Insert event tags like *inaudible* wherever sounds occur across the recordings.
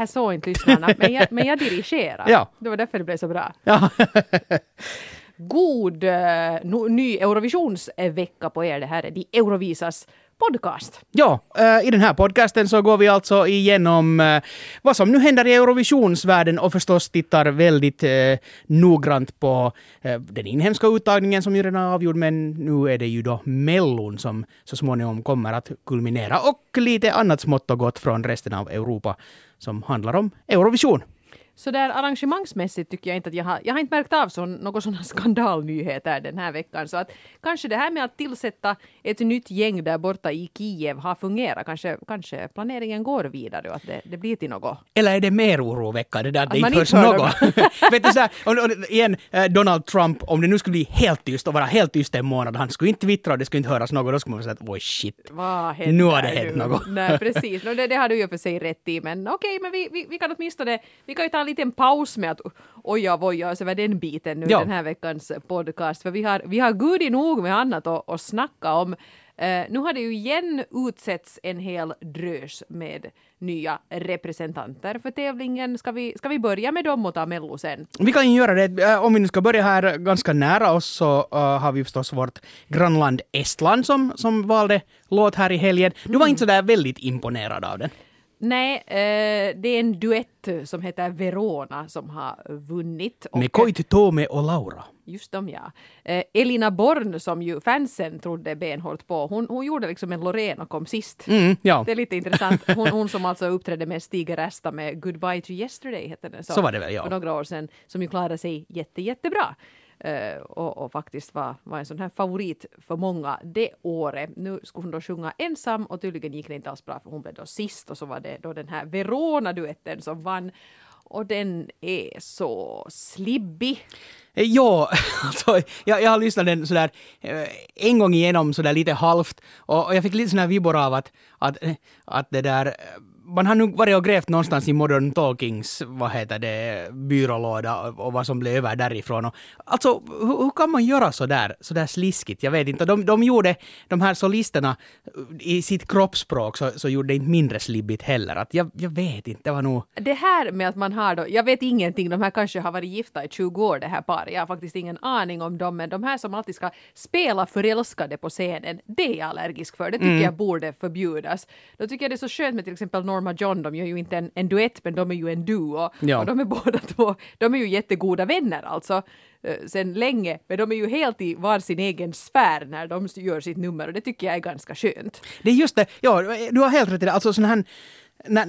Här såg inte lyssnarna, *laughs* men jag, men jag dirigerar. Ja. Det var därför det blev så bra. Ja. *laughs* God eh, no, ny Eurovisionsvecka på er. Det här är De Eurovisas podcast. Ja, eh, i den här podcasten så går vi alltså igenom eh, vad som nu händer i Eurovisionsvärlden och förstås tittar väldigt noggrant på den inhemska uttagningen som ju redan är avgjord, men nu är det ju då Mellon som så småningom kommer att kulminera och lite annat smått och gott från resten av Europa som handlar om Eurovision. Så där arrangemangsmässigt tycker jag inte att jag har, jag har inte märkt av så, några sådana skandalnyheter den här veckan. Så att kanske det här med att tillsätta ett nytt gäng där borta i Kiev har fungerat. Kanske, kanske planeringen går vidare och att det, det blir till något. Eller är det mer oroväckande det att det inte hörs något? *laughs* Vet du, så här, och, och, igen, eh, Donald Trump, om det nu skulle bli helt tyst och vara helt tyst en månad, han skulle inte twittra och det skulle inte höras något, då skulle man säga att oj shit. Nu har det hänt något. Nej, *laughs* precis. No, det, det har du ju för sig rätt i. Men okej, men vi, vi, vi kan åtminstone vi kan ju ta liten paus med att oja voja oss över den biten nu Ja. den här veckans podcast. För vi har, vi har gudi nog med annat att, att snacka om. Eh, nu har det ju igen utsetts en hel drös med nya representanter för tävlingen. Ska vi, ska vi börja med dem och ta Mello sen? Vi kan ju göra det. Eh, Om vi nu ska börja här ganska nära oss så eh, har vi förstås vårt grannland Estland som, som valde låt här i helgen. Du var inte så där väldigt imponerad av den. Nej, eh, det är en duett som heter Verona som har vunnit. Och- Med Koit Tome och Laura. Just dem ja. Eh, Elina Born som ju fansen trodde benhårt på, hon, hon gjorde liksom en Loreen och kom sist. Mm, ja, Det är lite intressant. Hon, hon som alltså uppträdde med Stig Resta med Goodbye to Yesterday hette den Så var det väl, ja. För några år sedan. Som ju klarade sig jätte, jättebra. Eh, och, och faktiskt var, var en sån här favorit för många det året. Nu skulle hon då sjunga ensam och tydligen gick det inte alls bra för hon blev då sist och så var det då den här Verona-duetten som vann. Och den är så slibbig. Eh, ja, *laughs* alltså, jag, jag har lyssnat den sådär eh, en gång igenom sådär lite halvt och, och jag fick lite sådana vibbor av att, att, eh, att det där man har nu varit och grävt någonstans i Modern Talkings, vad heter det, byrålåda och, vad som blev över därifrån. Och, alltså, hur, hur kan man göra så där, så där sliskigt? Jag vet inte. De, de gjorde, de här solisterna, i sitt kroppsspråk så, så gjorde det inte mindre slibbigt heller. Att jag, jag vet inte, det var nog... Det här med att man har då, jag vet ingenting, de här kanske har varit gifta i 20 år det här paret, jag har faktiskt ingen aning om dem, men de här som alltid ska spela förälskade på scenen, det är jag allergisk för, det tycker Mm. jag borde förbjudas. Då tycker jag det är så skönt med till exempel Norma John, de gör ju inte en, en duett, men de är ju en duo. Ja. Och de är båda två, de är ju jättegoda vänner alltså, eh, sen länge, men de är ju helt i var sin egen sfär när de gör sitt nummer och det tycker jag är ganska skönt. Det är just det, ja, du har helt rätt i det. Alltså sån här, när,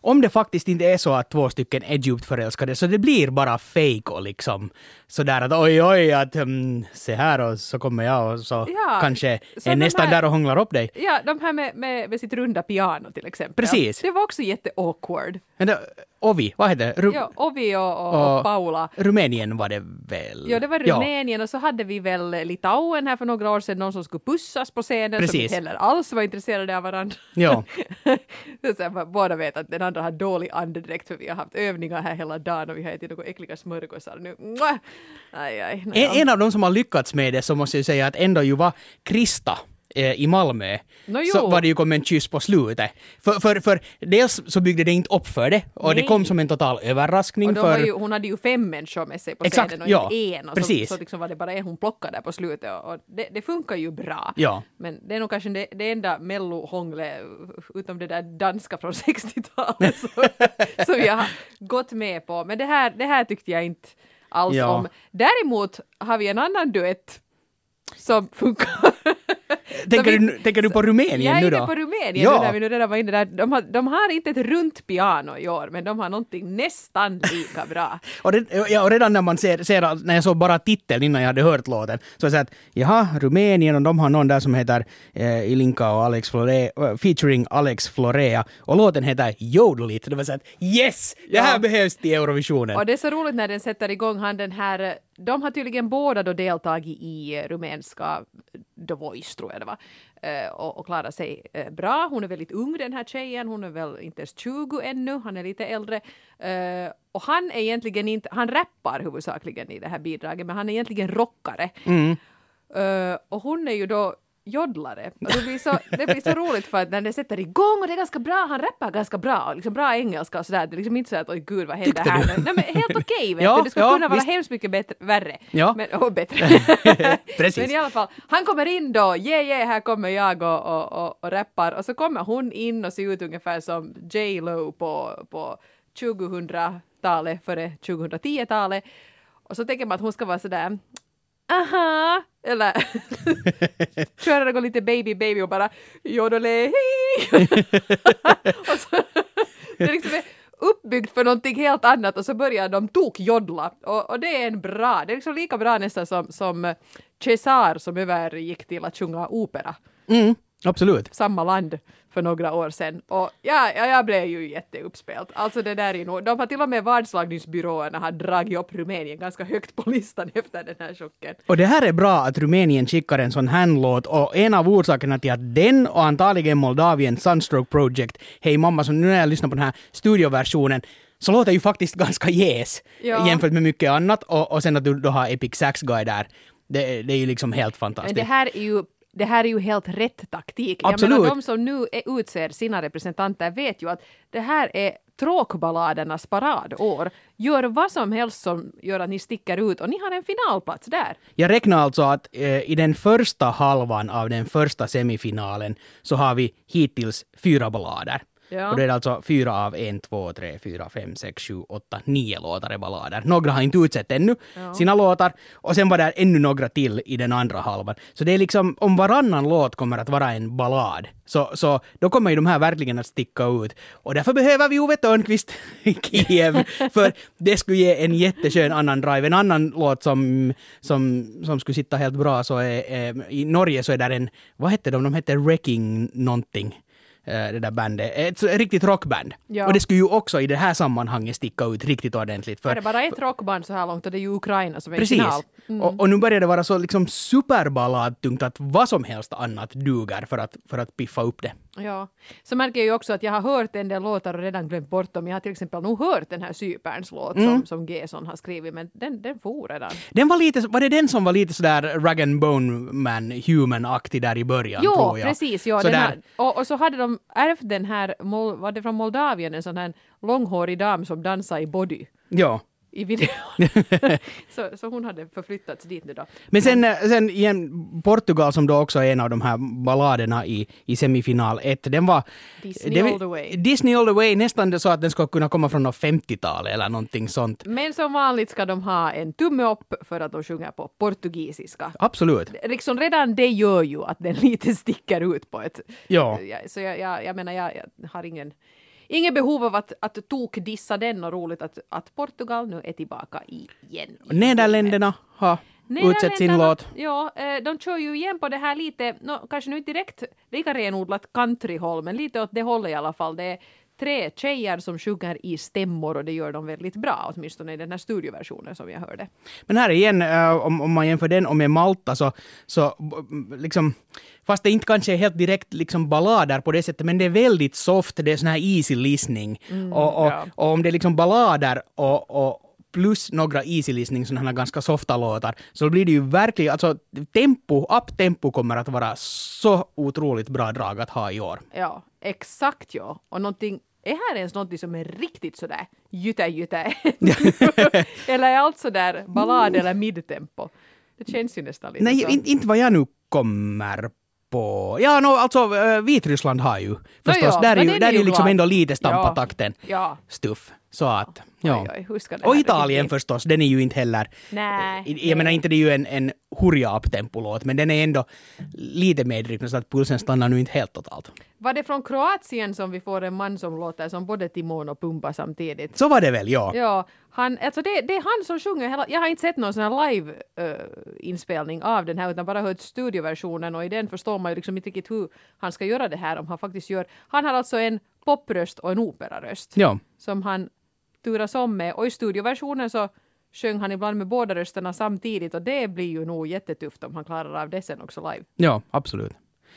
om det faktiskt inte är så att två stycken är djupt förälskade så det blir bara fake och liksom sådär att oj oj att um, se här och så kommer jag och så Ja, kanske så är nästan här- där och hånglar upp dig. Ja, de här med, med, med sitt runda piano till exempel. Precis. Det var också jätte-awkward. Men det, Ovi, vad heter det? Ru- Ja, Ovi och, och, och Paula. Rumänien var det väl? Ja, det var Rumänien och så hade vi väl Litauen här för några år sedan, någon som skulle pussas på scenen som Precis. inte heller alls var intresserade av varandra. Ja. *laughs* så här, båda vet att den andra har dålig andedräkt för vi har haft övningar här hela dagen och vi har ätit några äckliga smörgåsar nu. Aj, aj. En, en av de som har lyckats med det så måste jag säga att ändå ju var Krista i Malmö. Nå, så var det ju kom en kyss på slutet. För, för, för dels så byggde det inte upp för det och det Nej. kom som en total överraskning Och för... ju, hon hade ju fem människor med sig på Exakt, scenen och ja, inte en. Och precis. Så, så liksom var det bara en hon plockade där på slutet och, och det, det funkar ju bra. Ja. Men det är nog kanske det, det enda mellohånglet utom det där danska från *laughs* 60-talet som, som jag har gått med på. Men det här, det här tyckte jag inte alls Ja. om. Däremot har vi en annan duett som funkar. Tänker, du, tänker du på Rumänien Jag är nu inne då? på Rumänien Ja. nu när vi nu redan var inne där. De har, de har inte ett runt piano i år, men de har någonting nästan lika bra. *laughs* Och, det, ja, och redan när man ser, ser, när jag såg bara titeln innan jag hade hört låten, så jag att jaha, Rumänien och de har någon där som heter eh, Ilinka och Alex Florea, eh, featuring Alex Florea, och låten heter Jodelit. Det var så att yes! Det här Ja. behövs till Eurovisionen. Och det är så roligt när den sätter igång han den här, de har tydligen båda då deltagit i eh, rumänska The Voice tror jag det var. Eh, och, och klarat sig eh, bra. Hon är väldigt ung den här tjejen, hon är väl inte ens 20 ännu, han är lite äldre. Eh, och han är egentligen inte, han rappar huvudsakligen i det här bidraget, men han är egentligen rockare. Mm. Eh, och hon är ju då jodlare. Och det, blir så, det blir så roligt för att när det sätter igång och det är ganska bra, han rappar ganska bra, liksom bra engelska och sådär. Det är liksom inte så att oj gud vad händer här? Nej men helt okej vet Ja, du. Det skulle ja, kunna vara visst. hemskt mycket bättre, värre. Ja. Men, och bättre. *laughs* Precis. Men i alla fall, han kommer in då, yeah yeah, här kommer jag och, och, och, och rappar och så kommer hon in och ser ut ungefär som J Lo på, på 2000-talet före 2010-talet. Och så tänker man att hon ska vara sådär aha, eller *laughs* köra något lite baby baby och bara jodole *laughs* och så, det är liksom uppbyggt för någonting helt annat och så börjar de tokjodla och, och det är en bra, det är liksom lika bra nästan som, som Cesar som övergick till att sjunga opera. Mm, absolut. samma land för några år sedan. Och ja, ja, jag blev ju jätteuppspelt. Alltså det där är nog, de har till och med vadslagningsbyråerna har dragit upp Rumänien ganska högt på listan *laughs* efter den här chocken. Och det här är bra att Rumänien skickar en sån här låt och en av orsakerna till att den och antagligen Moldavien Sunstroke Project, Hej mamma, som nu när jag lyssnar på den här studioversionen, så låter ju faktiskt ganska jäs Ja. jämfört med mycket annat och, och sen att du då har Epic Sax Guy där. Det, det är ju liksom helt Men fantastiskt. det här är ju det här är ju helt rätt taktik. Absolut. Jag menar, de som nu utser sina representanter vet ju att det här är tråkballadernas paradår. Gör vad som helst som gör att ni sticker ut och ni har en finalplats där. Jag räknar alltså att eh, i den första halvan av den första semifinalen så har vi hittills fyra ballader. Ja. Och det är alltså fyra av en, två, tre, fyra, fem, sex, sju, åtta, nio låtar är ballader. Några har inte utsett ännu sina låtar och sen var det ännu några till i den andra halvan. Så det är liksom, om varannan låt kommer att vara en ballad, så, så då kommer ju de här verkligen att sticka ut. Och därför behöver vi Ove Törnqvist *laughs* i Kiev, för det skulle ge en jätteskön annan drive. En annan låt som, som, som skulle sitta helt bra så är, eh, i Norge så är där en, vad hette de, de hette Wrecking någonting. Eh, Det där bandet. Ett riktigt rockband. Ja. Och det skulle ju också i det här sammanhanget sticka ut riktigt ordentligt. Är För, det bara ett rockband så här långt och det är ju Ukraina som är Precis. final. Mm. Och, och nu börjar det vara så liksom superballadtungt att vad som helst annat duger för att, för att piffa upp det. Ja, så märker jag ju också att jag har hört en del låtar och redan glömt bort dem. Jag har till exempel nog hört den här Cyperns låt Mm. som, som Gesson har skrivit, men den, den for redan. Den var lite, var det den som var lite sådär rag and bone man human-aktig där i början Jo, tror jag? precis. Ja, här, och, och så hade de ärvt den här, var det från Moldavien, en sån här långhårig dam som dansar i body Ja. I videon. *laughs* så, så hon hade förflyttats dit nu då. Men sen, eh, sen igen, Portugal som då också är en av de här balladerna i, i semifinal 1, den var... Disney det, all the way. Disney all the way, nästan så att den ska kunna komma från något 50-tal eller någonting sånt. Men som vanligt ska de ha en tumme upp för att de sjunger på portugisiska. Absolut. Liksom redan det gör ju att den *laughs* lite sticker ut på ett... Ja, så jag, jag, jag menar, jag, jag har ingen, ingen behov av att, att tokdissa den och roligt att, att Portugal nu är tillbaka igen. Nederländerna har utsett sin låt. Ja, eh, de kör ju igen på det här lite, no, kanske nu inte direkt lika renodlat countryhåll, men lite åt det hållet i alla fall. Det är tre tjejer som sjunger i stämmor och det gör de väldigt bra, åtminstone i den här studioversionen som jag hörde. Men här igen, eh, om, om man jämför den och med Malta så, så liksom, fast det inte kanske är helt direkt liksom ballader på det sättet, men det är väldigt soft, det är sån här easy listening. och, och, ja. och om det är liksom ballader och, och plus några easy listening, sådana här ganska softa låtar, så blir det ju verkligen, alltså tempo, up-tempo kommer att vara så otroligt bra drag att ha i år. Ja, exakt ja. Och någonting, är här ens någonting som är riktigt sådär jytä? *laughs* eller är allt sådär ballad eller midtempo? Det känns ju nästan lite Nej, in, inte vad jag nu kommer på. Ja, no, alltså äh, Vitryssland har ju förstås, ja, där är ju, där är ju liksom ändå lite stampa takten Ja. stuff. Så att, ja. Oj, oj, Och Italien riktigt förstås, den är ju inte heller... Nej, I- nej. Jag menar inte det är ju en, en hurja up-tempolåt, men den är ändå lite medryckande så att pulsen stannar nu inte helt totalt. Var det från Kroatien som vi får en man som låter som både Timon och Pumba samtidigt? Så var det väl, ja. Ja, han, alltså det, det är han som sjunger hela... Jag har inte sett någon sån här live-inspelning av den här utan bara hört studioversionen och i den förstår man ju liksom inte riktigt hur han ska göra det här om han faktiskt gör... Han har alltså en popröst och en operaröst Ja. som han turas om med och i studioversionen så sjöng han ibland med båda rösterna samtidigt och det blir ju nog jättetufft om han klarar av det sen också live. Ja, absolut.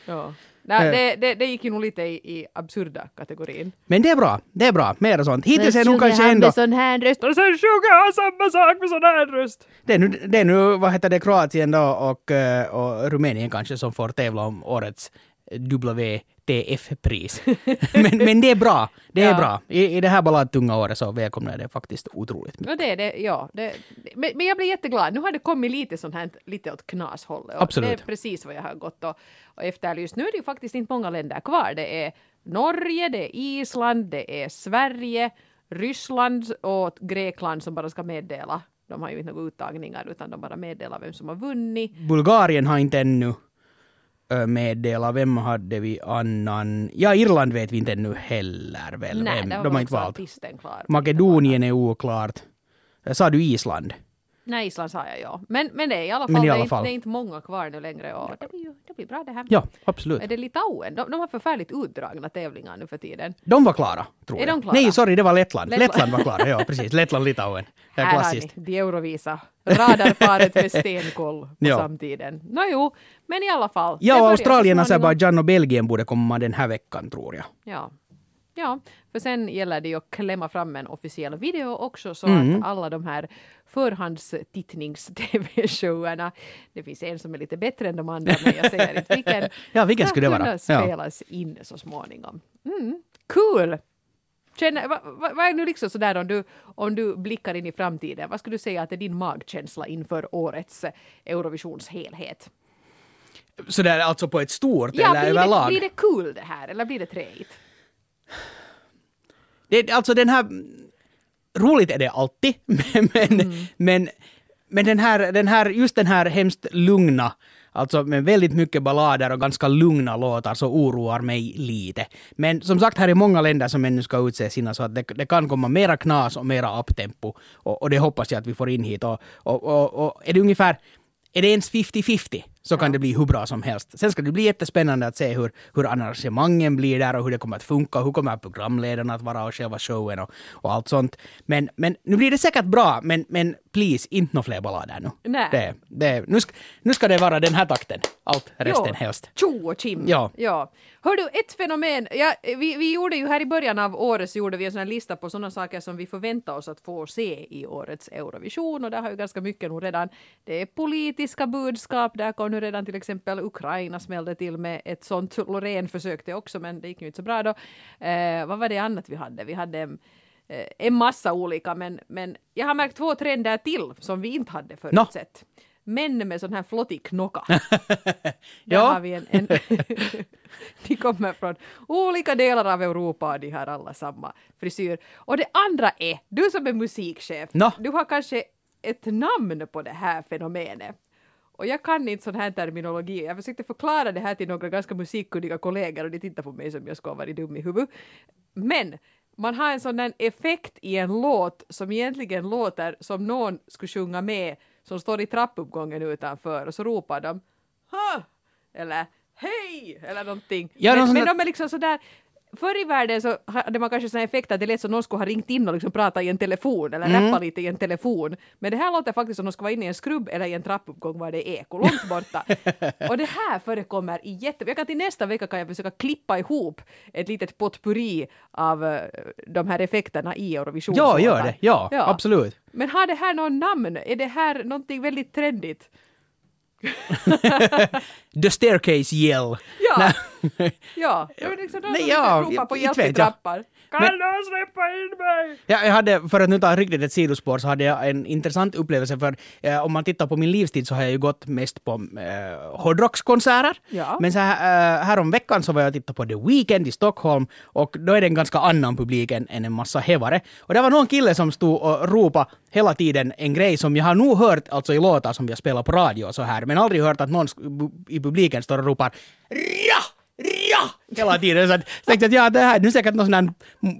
Ja. Nej, Eh. det, det, det gick ju nog lite i, i absurda kategorin. Men det är bra, det är bra. Mer sånt. Hittills är nog sjunger kanske han ändå... med sån här röst och sen sjunger han samma sak med sån här röst. Det är nu, det är nu vad heter det, Kroatien då och, eh, och Rumänien kanske som får tävla om årets WTF-pris. *laughs* men, men det är bra. Det är Ja. bra. I, I det här balladtunga året så välkomnar jag det faktiskt otroligt mycket. Ja, det är det, ja. Det, men, men jag blir jätteglad. Nu har det kommit lite sånt här, lite åt knashållet. Absolut. Det är precis vad jag har gått och, och efterlyst. Nu är det ju faktiskt inte många länder kvar. Det är Norge, det är Island, det är Sverige, Ryssland och Grekland som bara ska meddela. De har ju inte några uttagningar utan de bara meddelar vem som har vunnit. Bulgarien har inte ännu ö, meddelat. Vem hade vi annan? Ja, Irland vet vi inte ännu heller väl. Nej, vem. De har inte valt. Makedonien är oklart. Sa du Island? Nej, Island sa jag ja. Men, men det är i alla fall, Men i det, alla är, fall. inte- det är inte många kvar nu längre och det blir, ju, det blir bra det här. Ja, absolut. Är det Litauen? De, de har förfärligt utdragna tävlingar nu för tiden. De var klara, tror Är jag. de klara? Nej, sorry, det var Lettland. Lettland. Lettland var klara, ja precis. Lettland, Litauen. Det är Här har klassiskt. ni de Eurovisa. Radarparet med stenkoll på Ja. samtiden. Nå jo, men i alla fall. det Ja, Australien. Azerbajdzjan och Belgien borde komma den här veckan, tror jag. Ja. Ja, för sen gäller det ju att klämma fram en officiell video också så Mm. att alla de här förhandstittnings-tv-showerna, det finns en som är lite bättre än de andra men jag säger inte vilken, *laughs* Ja, vilken ska skulle det vara? kunna Ja. spelas in så småningom. Mm. Cool! Känner, vad va, vad är nu liksom sådär om du, om du blickar in i framtiden, vad skulle du säga att är din magkänsla inför årets Eurovisionshelhet? helhet? Sådär alltså på ett stort Ja, eller överlag? blir det kul det här eller blir det träigt? Det, alltså den här... Roligt är det alltid, *laughs* men, men, Mm. men, men den, här, den här, just den här hemskt lugna, alltså med väldigt mycket ballader och ganska lugna låtar, så oroar mig lite. Men som sagt, här är många länder som ännu ska utse sina, så att det, det kan komma mera knas och mera uptempo. Och, och det hoppas jag att vi får in hit. Och, och, och, och är det ungefär är det ens 50-50 så kan det bli hur bra som helst. Sen ska det bli jättespännande att se hur, hur arrangemangen blir där och hur det kommer att funka. Hur kommer programledarna att vara och själva showen och, och allt sånt. Men, men nu blir det säkert bra, men, men please, inte några fler ballader nu. Nej. Det, det, nu, ska, nu ska det vara den här takten. Allt resten Jo, helst. Tjo och Kim. Ja. ja. Hör du, ett fenomen. Ja, vi, vi gjorde ju här i början av året så gjorde vi en sån här lista på sådana saker som vi förväntar oss att få se i årets Eurovision och där har ju ganska mycket nog redan. Det är politiska budskap. Där kom nu redan till exempel Ukraina smällde till med ett sånt. Loreen försökte också men det gick ju inte så bra då. Eh, vad var det annat vi hade? Vi hade eh, en massa olika men, men jag har märkt två trender till som vi inte hade förutsett. Män med sån här flottig knocka. *laughs* Där Ja. har vi en, en *laughs* de kommer från olika delar av Europa och de har alla samma frisyr. Och det andra är, du som är musikchef, Nå. du har kanske ett namn på det här fenomenet. Och jag kan inte sån här terminologi. Jag försökte förklara det här till några ganska musikkunniga kollegor och de tittar på mig som jag ska vara dum i huvudet. Men man har en sån effekt i en låt som egentligen låter som någon skulle sjunga med som står i trappuppgången utanför och så ropar de ha eller hej eller någonting. Ja, men någon sån men de är liksom sådär Förr i världen så hade man kanske sån effekt att det lät som någon skulle ha ringt in och liksom pratat i en telefon eller Mm. rappat lite i en telefon. Men det här låter faktiskt som någon ska vara inne i en skrubb eller i en trappuppgång var det är eko, långt borta. *laughs* och det här förekommer i jätte... Jag kan till nästa vecka kan jag försöka klippa ihop ett litet potpurri av eh, de här effekterna i Eurovision. Ja, gör det. Ja, Ja. absolut. Men har det här någon namn? Är det här någonting väldigt trendigt? *laughs* The staircase yell. Ja. Nej. Ja, *laughs* det är liksom de Nej, ja, ropar på inte hjälp i jag. trappar. Kan Men- någon släppa in mig? Ja, jag hade, för att nu ta riktigt ett sidospår, så hade jag en intressant upplevelse för eh, om man tittar på min livstid så har jag ju gått mest på eh, hårdrockskonserter. Ja. Men så här, eh, härom veckan så var jag och tittade på The Weeknd i Stockholm och då är det en ganska annan publik än, än en massa hävare. Och det var någon kille som stod och ropade hela tiden en grej som jag har nog hört alltså i låtar som jag spelar på radio och så här, men aldrig hört att någon i publiken står och ropar ja! Ja! Hela tiden. Så att, så tänkte jag att ja, det här nu är säkert någon sån här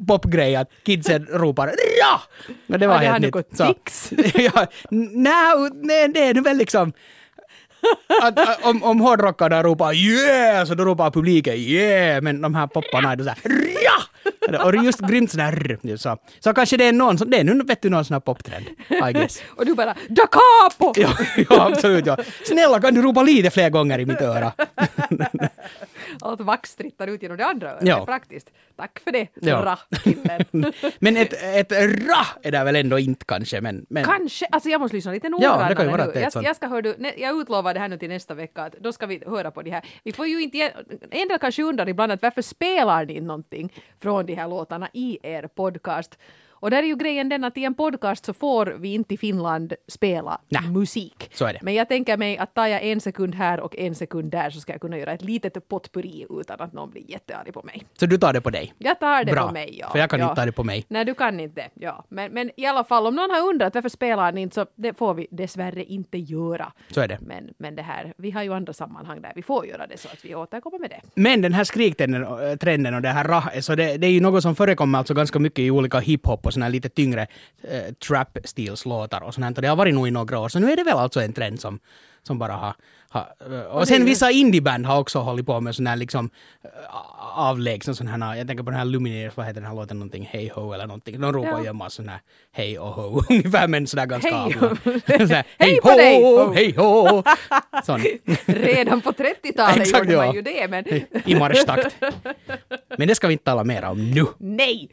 popgrej att kidsen ropar ja! Och det var Har det helt nytt. något Så- tics? ja, nej, nej, det är nu väl liksom att, att, om, om hårdrockarna ropar yeah så då ropar publiken yeah men de här popparna är då såhär ja! Och det är just grymt sådär så, så kanske det är någon som, det är nu vet du någon sån här poptrend I guess. Och du bara da capo! Ja, ja, absolut. Ja. Snälla, kan du ropa lite fler gånger i mitt öra? *laughs* Allt vax strittar ut genom det andra örat. Ja. Det är praktiskt. Tack för det, Ja. bra-killen. *laughs* Men ett, ett ra är det väl ändå inte kanske, men... men Kanske, alltså jag måste lyssna lite Ja, noggrannare det kan ju vara nu. det Jag, jag, ska hör du, jag utlovar det här nu till nästa vecka att då ska vi höra på de här. Vi får ju inte, en del kanske undrar ibland att varför spelar ni någonting från de här låtarna i er podcast? Och där är ju grejen den att i en podcast så får vi inte i Finland spela Nej. musik. Så är det. Men jag tänker mig att tar jag en sekund här och en sekund där så ska jag kunna göra ett litet potpurri utan att någon blir jättearg på mig. Så du tar det på dig? Jag tar det Bra, på mig, ja. för jag kan ja. inte ta det på mig. Nej, du kan inte. Ja. Men, men i alla fall, om någon har undrat varför spelar ni inte så det får vi dessvärre inte göra. Så är det. Men, men det här, vi har ju andra sammanhang där vi får göra det så att vi återkommer med det. Men den här skriktrenden trenden och det här rah, så det, det är ju något som förekommer alltså ganska mycket i olika hiphop och såna här lite tyngre äh, trap stils låtar och sånt här. Det har varit nog i några år, så nu är det väl alltså en trend som, som bara har... har äh, och sen vissa indieband har också hållit på med sån här liksom äh, avlägsna sån här, jag tänker på den här Lumineers, vad heter den här låten, någonting Hey Ho eller någonting. De ropar Ja. ju en massa sån här Hej och Ho *laughs* ungefär men sådär ganska Hej avla. ho. *laughs* Hej på dig, ho, ho. hej *laughs* ho! Sån. Redan på 30-talet Exakt, gjorde man ja. ju det, men I marschtakt. Men det ska vi inte tala mer om nu. nej.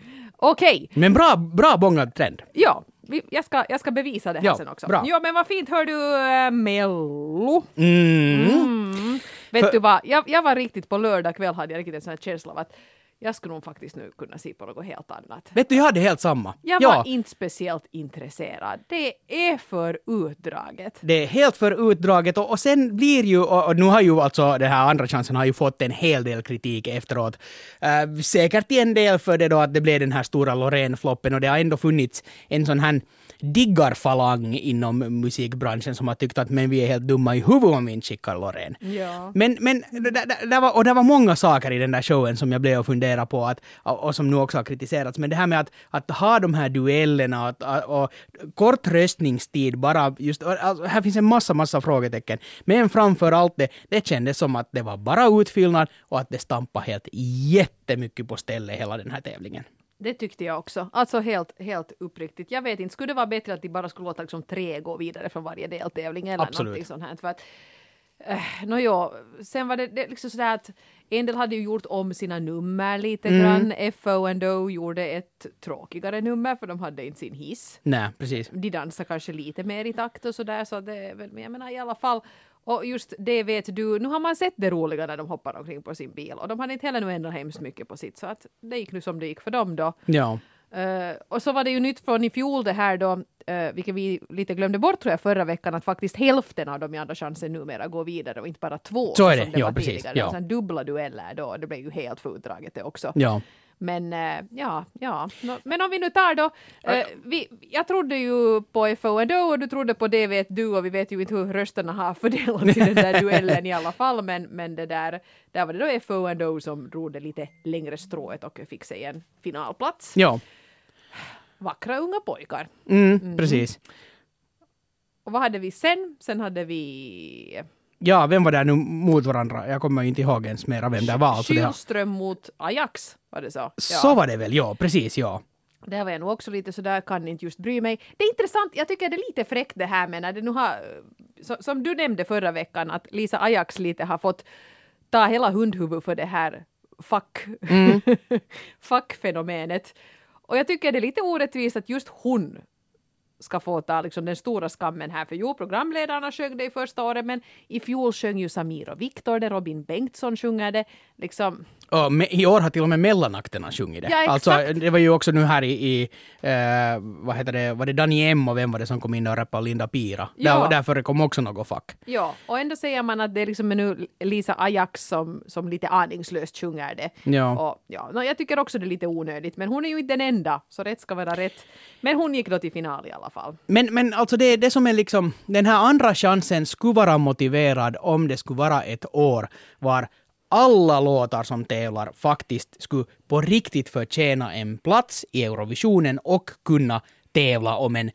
Okej, Men bra, bra bångad trend. ja. Vi, jag, ska, jag ska bevisa det här Ja, sen också. bra. Ja, men vad fint hör du, äh, Mello. Mm. Mm. Vet För- du vad, jag, jag var riktigt på lördag kväll hade jag riktigt en sån här känsla av att jag skulle nog faktiskt nu kunna se på något helt annat. Vet du, jag hade helt samma. Jag ja, var inte speciellt intresserad. Det är för utdraget. det är helt för utdraget och, och sen blir ju, och, och nu har ju alltså den här andra chansen har ju fått en hel del kritik efteråt. Uh, säkert till en del för det då att det blev den här stora Loreen-floppen och det har ändå funnits en sån här diggarfalang inom musikbranschen som har tyckt att men vi är helt dumma i huvudet om vi inte skickar Loreen. Ja. Men, men det, det, det var, och det var många saker i den där showen som jag blev och fundera på att, och, och som nu också har kritiserats. Men det här med att, att ha de här duellerna och, att- och, kort röstningstid bara just, och, alltså, här finns en massa, massa frågetecken. Men framför allt det, det kändes som att det var bara utfyllnad och att det stampade helt jättemycket på stället hela den här tävlingen. Det tyckte jag också. Alltså helt, helt uppriktigt. Jag vet inte, skulle det vara bättre att de bara skulle låta liksom tre gå vidare från varje deltävling eller Absolut. någonting sånt här? För att, eh, Nåja, sen var det, det liksom sådär att en del hade ju gjort om sina nummer lite Mm. grann. FO&O gjorde ett tråkigare nummer för de hade inte sin hiss. Nej, precis. de dansar kanske lite mer i takt och sådär så det är väl, men jag menar i alla fall och just det vet du, nu har man sett det roliga när de hoppar omkring på sin bil och de hade inte heller nu ändrat hemskt mycket på sitt så att det gick nu som det gick för dem då. Ja. Eh, och så var det ju nytt från i fjol det här då, uh, vilket vi lite glömde bort tror jag förra veckan, att faktiskt hälften av de i andra chansen numera går vidare och inte bara två. Så är som det, ja, var precis, tidigare. ja. Sen dubbla dueller då, det blev ju helt för utdraget det också. Ja. Men eh, ja, ja. Men om vi nu tar då, eh, vi, jag trodde ju på FO&O och du trodde på det vet du och vi vet ju inte hur rösterna har fördelats i den där *laughs* duellen i alla fall men, men det där, där var det då FO&O som drog det lite längre strået och fick sig en finalplats. Ja. Vackra unga pojkar. Mm, precis. Och vad hade vi sen? Sen hade vi Ja, vem var där nu mot varandra? Jag kommer inte ihåg ens mera vem det var. Alltså det Kylström mot Ajax, var det så? Så var det väl, ja, precis, ja. Där var jag nog också lite sådär, kan inte just bry mig. Det är intressant, jag tycker det är lite fräckt det här med när det nu har, som du nämnde förra veckan, att Lisa Ajax lite har fått ta hela hundhuvud för det här fuck, *laughs* fuck-fenomenet. Och jag tycker det är lite orättvist att just hon ska få ta liksom den stora skammen här. För jo, programledarna sjöng det i första året, men i fjol sjöng ju Samir och Viktor det, Robin Bengtsson sjunger det. Liksom, och me, I år har till och med mellanakterna sjungit det. Ja, alltså, det var ju också nu här i, i eh, vad heter det, var det Dani M och vem var det som kom in och rappade Linda Pira? Ja. Där, där förekom också något fack. Ja, och ändå säger man att det är liksom nu Lisa Ajax som, som lite aningslöst sjunger det. Ja. Och, ja, no, jag tycker också det är lite onödigt, men hon är ju inte den enda, så rätt ska vara rätt. Men hon gick då till final i alla fall. Men, men alltså det, det som är liksom, den här andra chansen skulle vara motiverad om det skulle vara ett år var alla låtar som tävlar faktiskt skulle på riktigt förtjäna en plats i Eurovisionen och kunna tävla om en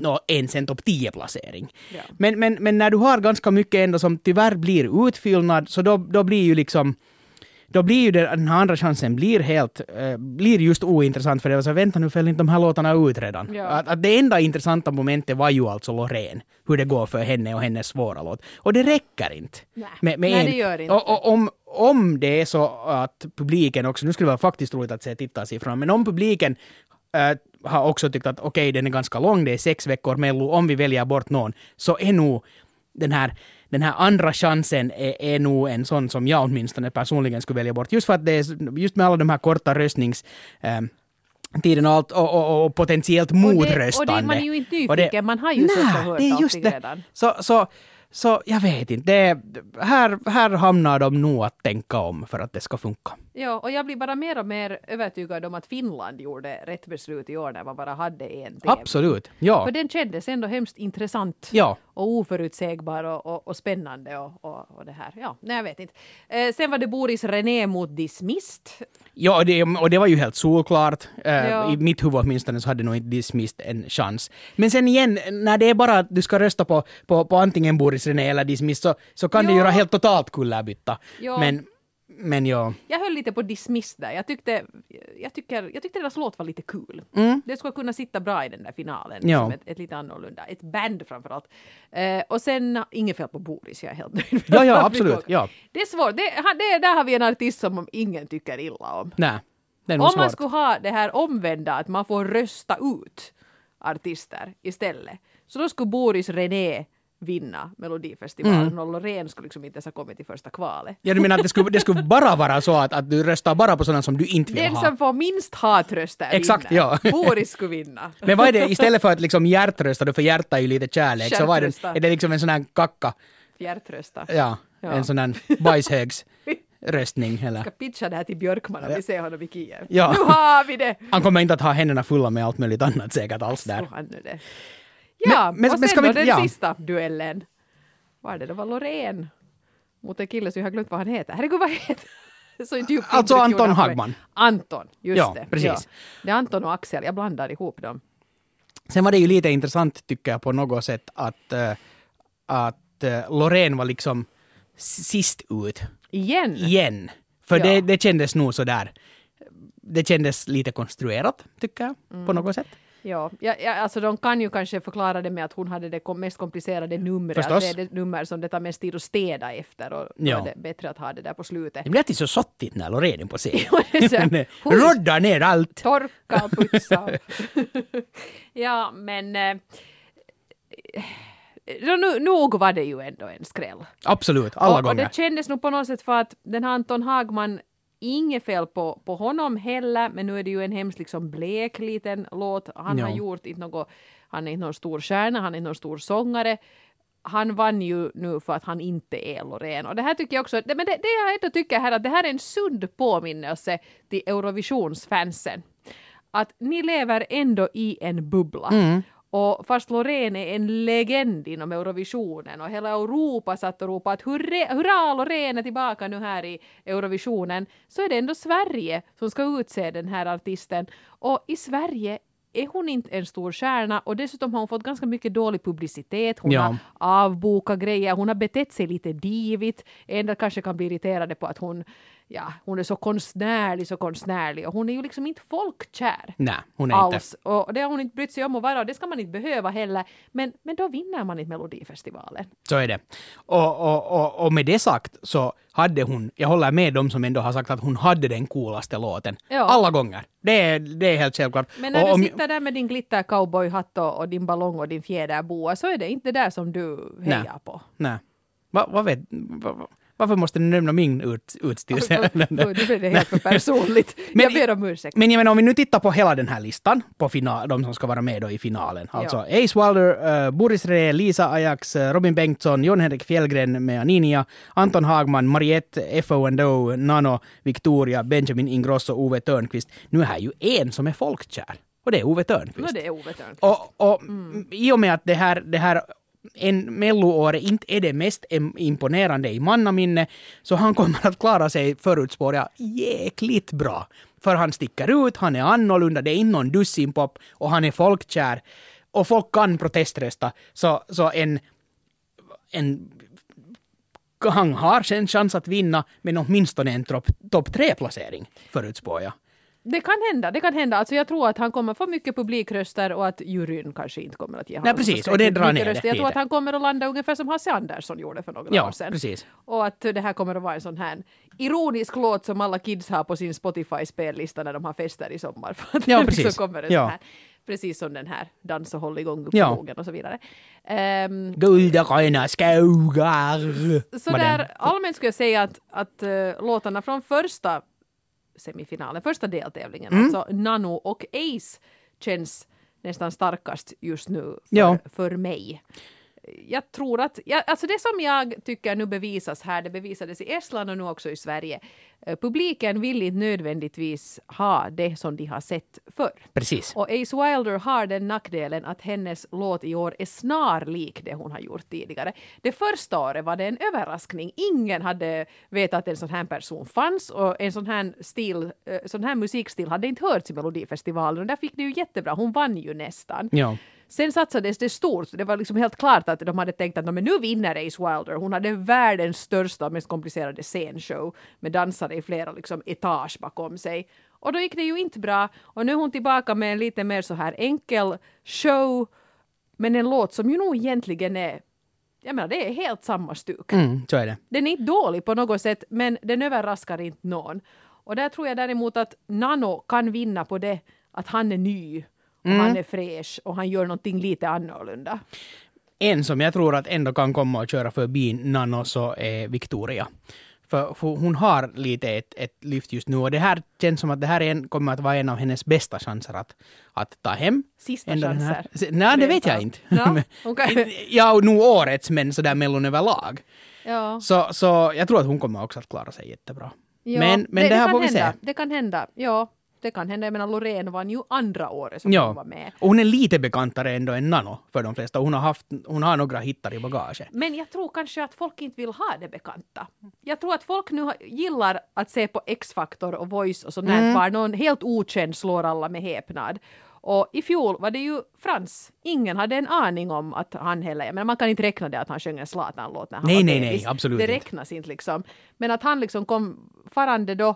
nå, ens en topp 10-placering. Ja. Men, men, men när du har ganska mycket ändå som tyvärr blir utfyllnad, så då, då blir ju liksom då blir ju den här andra chansen blir helt, eh, blir just ointressant för det var så vänta nu föll inte de här låtarna ut redan. Ja. Att, att det enda intressanta momentet var ju alltså Loreen, hur det går för henne och hennes svåra låt. Och det räcker inte. Nej. Med, med Nej, en, det gör inte. Och, och, om, om det är så att publiken också, nu skulle det vara faktiskt roligt att se tittarsiffrorna, men om publiken äh, har också tyckt att okej, den är ganska lång, det är sex veckor Mello, om vi väljer bort någon, så är nog den här, den här andra chansen är, är nog en sån som jag åtminstone personligen skulle välja bort. Just för att det är, just med alla de här korta röstnings... Ähm, tiden och, allt, och, och, och potentiellt Och det, motröstande. och det, man är ju inte Och nyfiken, man har ju sett och Nej, hört det är just det. redan. Så, så, så jag vet inte. Det, här, här hamnar de nog att tänka om för att det ska funka. Ja, och jag blir bara mer och mer övertygad om att Finland gjorde rätt beslut i år när man bara hade en tävling. Absolut. Ja. För den kändes ändå hemskt intressant Ja. och oförutsägbar och, och, och spännande och, och, och det här. Ja, nej, jag vet inte. Eh, sen var det Boris René mot Dismissed. Ja, och det, och det var ju helt solklart. Eh, Ja. I mitt huvud åtminstone så hade nog inte Dismissed en chans. Men sen igen, när det är bara att du ska rösta på, på, på antingen Boris René eller Dismissed så, så kan det Ja. göra helt totalt kullerbytta. Ja. Men, men ja. Jag höll lite på Dismissed där. Jag tyckte, jag tycker, jag tyckte deras låt var lite kul. Det skulle kunna sitta bra i den där finalen. Mm. Ja. Som ett, ett lite annorlunda, ett band framförallt. Eh, och sen, inget fel på Boris, jag är helt nöjd. Ja, ja, absolut, ja. Det är svårt. Det, det, där har vi en artist som ingen tycker illa om. Nej, det är nog Om svårt. man skulle ha det här omvända, att man får rösta ut artister istället, så då skulle Boris René vinna Melodifestivalen Mm. och Loreen skulle liksom inte ens ha kommit i första kvalet. Ja, du menar att det skulle, det skulle bara vara så att, att du röstar bara på sådana som du inte vill Den ha? som får minst hatröster Exakt, vinner. ja. Boris skulle vinna. Men vad är det, istället för att liksom hjärtrösta, för hjärta är ju lite kärlek, så vad är det, är det liksom en sån här kacka, Fjärtrösta. ja, Ja. en sån här bajshögsröstning eller? Ska pitcha det här till Björkman om vi ser honom i Kiev. Ja. Nu har vi det! Han kommer inte att ha händerna fulla med allt möjligt annat säkert alls där. Ja, Men- men- och men sen ska vi- då den ja. sista duellen. Vad är det? Det var Loreen mot en kille som jag har glömt vad han heter. Herregud, vad heter *laughs* så djupt Alltså Anton på. Hagman. Anton, just Ja, det. precis. Det är Anton och Axel, jag blandar ihop dem. Sen var det ju lite intressant tycker jag på något sätt att, äh, att äh, Loreen var liksom sist ut Igen! igen. För Ja. det, det kändes nog sådär, det kändes lite konstruerat tycker jag på Mm. något sätt. Ja, ja, ja, alltså de kan ju kanske förklara det med att hon hade det mest komplicerade numret. Att Förstås. det är det nummer som det tar mest tid att städa efter och då Ja. är det bättre att ha det där på slutet. Det blir alltid så sottigt när Loreen *laughs* är på scen. *laughs* hon- Roddar ner allt. Torka och putsa. *laughs* ja, men... Eh, eh, nu, nog var det ju ändå en skräll. Absolut, alla och, och gånger. det kändes nog på något sätt för att den här Anton Hagman, inget fel på, på honom heller, men nu är det ju en hemskt liksom blek liten låt. Han Ja. har gjort inte något, han är inte någon stor stjärna, han är inte någon stor sångare. Han vann ju nu för att han inte är Loreen. Och det här tycker jag också, det, men det, det jag ändå tycker här att det här är en sund påminnelse till Eurovisionsfansen. Att ni lever ändå i en bubbla. Mm. Och fast Loreen är en legend inom Eurovisionen och hela Europa satt och ropade att hurra, hurra Loreen är tillbaka nu här i Eurovisionen så är det ändå Sverige som ska utse den här artisten. Och i Sverige är hon inte en stor stjärna och dessutom har hon fått ganska mycket dålig publicitet. Hon Ja. har avbokat grejer, hon har betett sig lite divigt. Del kanske kan bli irriterade på att hon, ja, hon är så konstnärlig, så konstnärlig och hon är ju liksom inte folkkär Nej, hon är inte. alls. Och det har hon inte brytt sig om att vara och det ska man inte behöva heller. Men, men då vinner man inte Melodifestivalen. Så är det. Och, och, och, och med det sagt så hade hon, jag håller med dem som ändå har sagt att hon hade den coolaste låten. Ja. Alla gånger. Det är, det är helt självklart. Men när och, du sitter där med din glitter cowboyhatt och, och din ballong och din fjäderboa så är det inte det där som du hejar Nej. på. Nej. Va, vad vet, va, va, varför måste du nämna min ut, utstyrsel? Nu blir det helt för personligt. *laughs* Men- jag ber om ursäkt. Men jag menar om vi nu tittar på hela den här listan, på final, de som ska vara med då i finalen. Alltså Ace Wilder, uh, Boris Re, Lisa Ajax, eh, Robin Bengtsson, John-Henrik Fjällgren med Aninia, Anton Hagman, Mariette, FO&O, Nano, Victoria, Benjamin Ingrosso, Ove Törnqvist. Nu är här ju en som är folkkär. Och det är Ove Törnqvist. är det Ove Törnqvist. Och, och i och med att det här, det här en melloåret inte är det mest imponerande i mannaminne, så han kommer att klara sig, förutspår jag, jäkligt bra. För han sticker ut, han är annorlunda, det är inte någon dussinpop och han är folkkär. Och folk kan proteströsta. Så, så en, en han har en chans att vinna, men åtminstone en topp top tre-placering, förutspår jag. Det kan hända, det kan hända. Alltså jag tror att han kommer få mycket publikröster och att juryn kanske inte kommer att ge honom Nej, precis, och det drar ner det Jag tror att han kommer att landa ungefär som Hasse Andersson gjorde för några Ja, år sedan. precis. Och att det här kommer att vara en sån här ironisk låt som alla kids har på sin Spotify-spellista när de har fester i sommar. *laughs* För att Ja, det precis. Liksom kommer en Ja. här, precis som den här Dans och håll igång upp Ja. och så vidare. Ehm, Guld och gröna skogar. så där allmänt skulle jag säga att, att uh, låtarna från första semifinalen, första deltävlingen, Mm. alltså Nano och Ace känns nästan starkast just nu för, Ja. för mig. Jag tror att, ja, alltså det som jag tycker nu bevisas här, det bevisades i Estland och nu också i Sverige. Eh, Publiken vill inte nödvändigtvis ha det som de har sett förr. Precis. Och Ace Wilder har den nackdelen att hennes låt i år är snarlik det hon har gjort tidigare. Det första året var det en överraskning. Ingen hade vetat att en sån här person fanns och en sån här, stil, eh, sån här musikstil hade inte hörts i Melodifestivalen. Och där fick det ju jättebra. Hon vann ju nästan. Ja. Sen satsades det stort. Det var liksom helt klart att de hade tänkt att "Nå, men nu vinner Ace Wilder. Hon hade världens största och mest komplicerade scenshow med dansare i flera liksom, etage bakom sig. Och då gick det ju inte bra. Och nu är hon tillbaka med en lite mer så här enkel show. Men en låt som ju nog egentligen är, jag menar det är helt samma stuk. Mm, så är det. Den är inte dålig på något sätt, men den överraskar inte någon. Och där tror jag däremot att Nano kan vinna på det att han är ny och han är fräsch och han gör någonting lite annorlunda. En som jag tror att ändå kan komma och köra förbi Nano så är Victoria. För, hon har lite ett, ett lyft just nu och det här känns som att det här är en, kommer att vara en av hennes bästa chanser att, att ta hem. Sista ändå chanser. Nej, det vet jag inte. Ja, *laughs* okej. ja, nog årets, men sådär mellon överlag. Ja. Så, så jag tror att hon kommer också att klara sig jättebra. Ja, men men det, här kan får vi hända. se. Det kan hända. Ja, det kan hända. Jag menar Loreen vann ju andra året som Ja. hon var med. Och hon är lite bekantare ändå än Nano för de flesta. Hon har, haft, hon har några hittar i bagaget. Men jag tror kanske att folk inte vill ha det bekanta. Jag tror att folk nu gillar att se på X-Factor och Voice och sånt Mm. var någon helt okänd slår alla med häpnad. Och i fjol var det ju Frans. Ingen hade en aning om att han heller, men man kan inte räkna det att han sjöng en Zlatan-låt när han Nej, var nej, bebis. nej, absolut Det räknas inte liksom. Men att han liksom kom farande då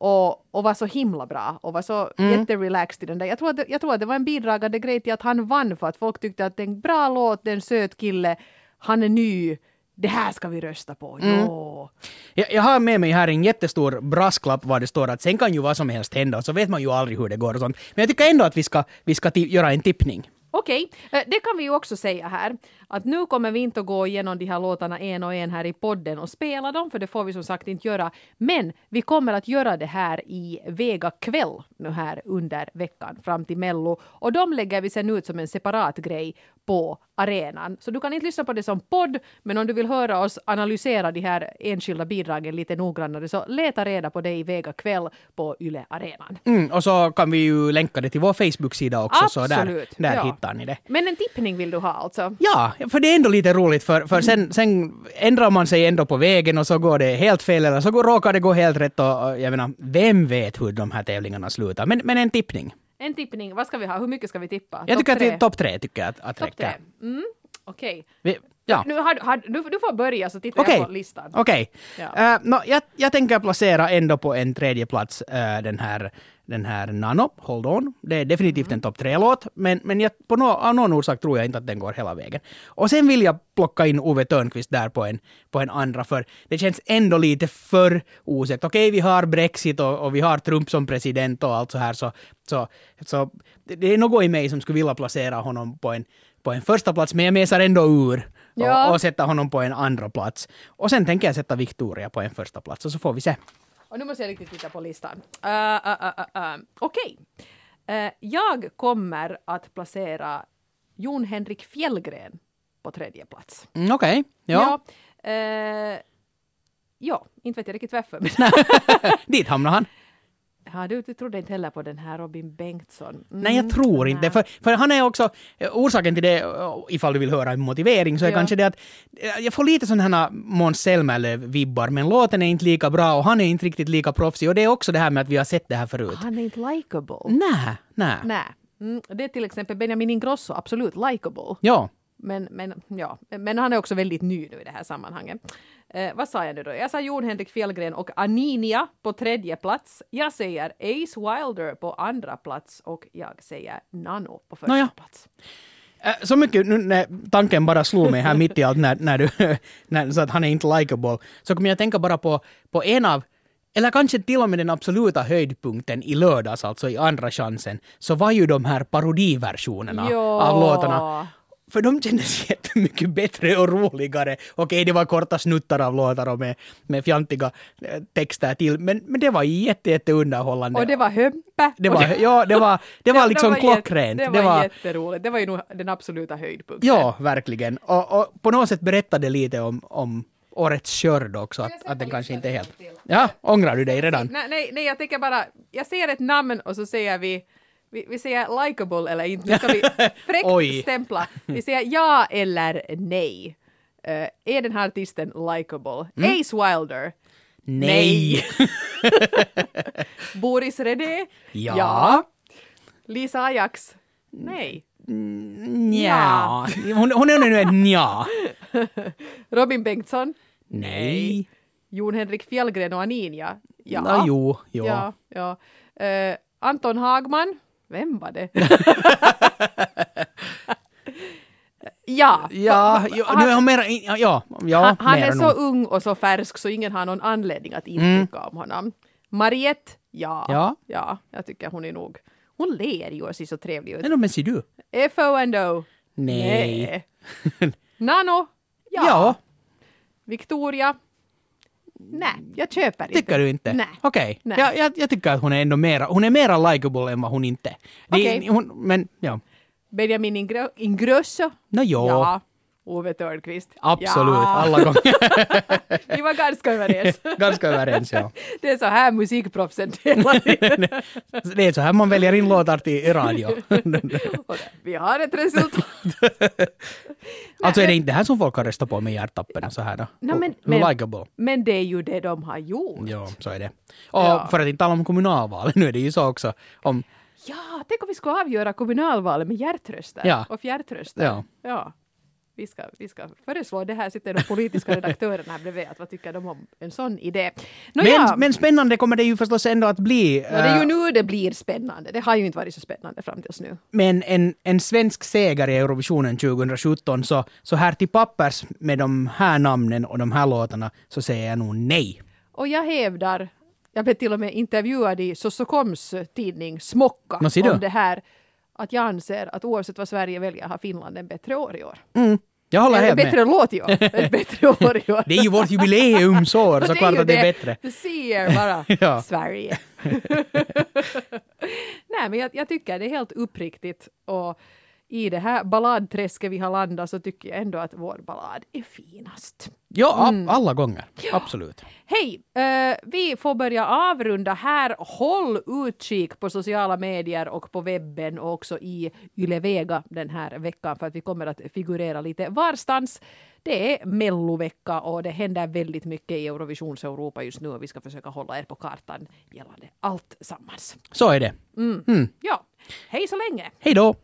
och, och var så himla bra och var så Mm. jätterelaxed i den där. Jag tror, att det, jag tror att det var en bidragande grej till att han vann för att folk tyckte att det är en bra låt, det är en söt kille, han är ny, det här ska vi rösta på. Mm. Jo. Jag, jag har med mig här en jättestor brasklapp var det står att sen kan ju vad som helst hända och så vet man ju aldrig hur det går och sånt. Men jag tycker ändå att vi ska, vi ska göra en tippning. Okej, okay. det kan vi ju också säga här. Att nu kommer vi inte att gå igenom de här låtarna en och en här i podden och spela dem, för det får vi som sagt inte göra. Men vi kommer att göra det här i Vega kväll nu här under veckan fram till Mello. Och de lägger vi sen ut som en separat grej på arenan. Så du kan inte lyssna på det som podd, men om du vill höra oss analysera de här enskilda bidragen lite noggrannare så leta reda på det i Vega kväll på Yle Arenan. Mm, och så kan vi ju länka det till vår Facebook-sida också, så där, Absolut, där ja. hittar ni det. Men en tippning vill du ha alltså? Ja, för det är ändå lite roligt för, för sen, sen ändrar man sig ändå på vägen och så går det helt fel eller så går, råkar det gå helt rätt och jag menar, vem vet hur de här tävlingarna slutar? Men, men en tippning. En tippning, vad ska vi ha? Hur mycket ska vi tippa? Jag Topp tycker att tre? vi, topp tre tycker jag att, att tre. räcker. Mm, Okej. Vi, ja. Nu har, har, du, du får börja så tittar Okej. jag på listan. Okej. Ja. Eh, nå, jag, jag tänker placera ändå på en tredje plats eh, den, här, den här Nano, Hold On. Det är definitivt Mm. en topp tre-låt, men, men jag, på nå, av någon orsak tror jag inte att den går hela vägen. Och sen vill jag plocka in Ove Törnqvist där på en, på en andra, för det känns ändå lite för osäkert. Okej, vi har Brexit och, och vi har Trump som president och allt så här, så, så, så det, det är något i mig som skulle vilja placera honom på en, på en första plats, men jag mesar ändå ur Ja. och, och sätta honom på en andra plats. Och sen tänker jag sätta Victoria på en första plats och så får vi se. Och nu måste jag riktigt titta på listan. Uh, uh, uh. Okej. Eh, jag kommer att placera Jon Henrik Fjällgren på tredje plats. Mm, Okej, ja. Ja, eh, ja, inte vet jag riktigt varför. Men *laughs* Dit hamnar han. Ja, du, du trodde inte heller på den här Robin Bengtsson? Mm, Nej, jag tror inte nej. för, för han är också, eh, orsaken till det, eh, ifall du vill höra en motivering, så är Ja. kanske det att eh, jag får lite sådana här Måns Zelmerlöw-vibbar, men låten är inte lika bra och han är inte riktigt lika proffsig. Och det är också det här med att vi har sett det här förut. Han är inte likable. Nej, nej. Nej. Mm, det är till exempel Benjamin Ingrosso, absolut likable. Ja, Men, men, ja. men han är också väldigt ny nu i det här sammanhanget. Eh, vad sa jag nu då? Jag sa Jon Henrik Fjällgren och Aninia på tredje plats. Jag säger Ace Wilder på andra plats och jag säger Nano på första Nåja. plats. Äh, Så mycket nu när tanken bara slog mig här mitt i allt när, när du *laughs* när, så att han är inte likable så kommer jag tänka bara på, på en av eller kanske till och med den absoluta höjdpunkten i lördags, alltså i andra chansen, så var ju de här parodiversionerna Ja. av låtarna. För de kändes *laughs* jättemycket bättre och roligare. Okej, det var korta snuttar av låtar och med, med fjantiga eh, texter till, men, men det var jätte, jätte underhållande. Och det var hömpa. *laughs* det var, ja, det var, det var liksom klockrent. Det var, jätteroligt. Det var ju nog den absoluta höjdpunkten. Ja, verkligen. Och, och på något sätt berättade lite om, om årets skörd också, att, att den kanske inte är helt... Ja, ångrar du dig redan? Nej, nej, nej, jag tänker bara, jag säger ett namn och så säger vi, vi, vi säger likable eller inte, nu ska vi *laughs* Oj. fräckt stämpla. Vi säger ja eller nej. Eh, är den här artisten likable? Mm. Ace Wilder? Nej! *laughs* Boris Redé? Ja. Lisa Ajax? Nej. Nja. Hon, hon är nu ett nja. *laughs* Robin Bengtsson? Nej. Jon Henrik Fjällgren och Aninia? Ja. Nå, jo, jo. Ja, ja. Eh, Anton Hagman? Vem var det? *laughs* ja. Ja, jo, nu är hon mera... Ja, ja, ja han, han är så ung och så färsk så ingen har någon anledning att inte Mm. tycka om honom. Mariette? Ja. Ja. ja. Jag tycker hon är nog... Hon ler ju och ser så trevlig ut. Men ser du? FO&O? Nej. *laughs* Nano? Ja. Ja. Victoria? Nej, jag köper inte. Tycker du inte? Nej. Okej. Nej. Jag, jag, jag tycker att hon är ändå mera, hon är mera likable än vad hon inte är. Hon, Men, ja. Benjamin Ingro- Ingrosso? Nå jo. Ja. Ove Thörnqvist? Absolut, Ja. alla gånger. *laughs* Vi var ganska överens. Ganska överens, ja. *laughs* Det är så här musikproffsen delar. *laughs* Det är så här man väljer in låtar till radio. Vi har ett resultat. alltså är det inte det här som folk har röstat på med hjärtappen så här då? Nej, men- Hur men- det är ju det de har gjort. Ja, så är det. Och Ja. för att inte tala om kommunalvalet, nu är det ju så också om... Ja, tänk om vi skulle avgöra kommunalvalet med hjärtröster Ja. och fjärrtröster. Ja. ja. Vi ska, vi ska föreslå det här, sitter de politiska redaktörerna här bredvid, att vad tycker de om en sån idé? Nå, Men, ja, men spännande kommer det ju förstås ändå att bli. Nå, det är ju eh, nu det blir spännande. Det har ju inte varit så spännande fram tills nu. Men en, en svensk seger i Eurovisionen 2017, så, så här till pappers med de här namnen och de här låtarna, så säger jag nog nej. Och jag hävdar, jag blev till och med intervjuad i Sosokoms tidning Smocka om det här, att jag anser att oavsett vad Sverige väljer har Finland en bättre år i år. Mm, jag håller helt bättre med. låt i år. *laughs* Ett bättre år år. Det är ju vårt jubileumsår, så klart ju att det är bättre. Du ser bara *laughs* Ja. Sverige. *laughs* Nej, men jag, jag tycker det är helt uppriktigt och i det här balladträsket vi har landat så tycker jag ändå att vår ballad är finast. Ja, Mm. alla gånger. Absolut. Hej! eh, vi får börja avrunda här. Håll utkik på sociala medier och på webben och också i Yle Vega den här veckan för att vi kommer att figurera lite varstans. Det är mellovecka och det händer väldigt mycket i Eurovisions Europa just nu och vi ska försöka hålla er på kartan gällande allt sammans. Så är det. Ja, hej så länge! Hej då!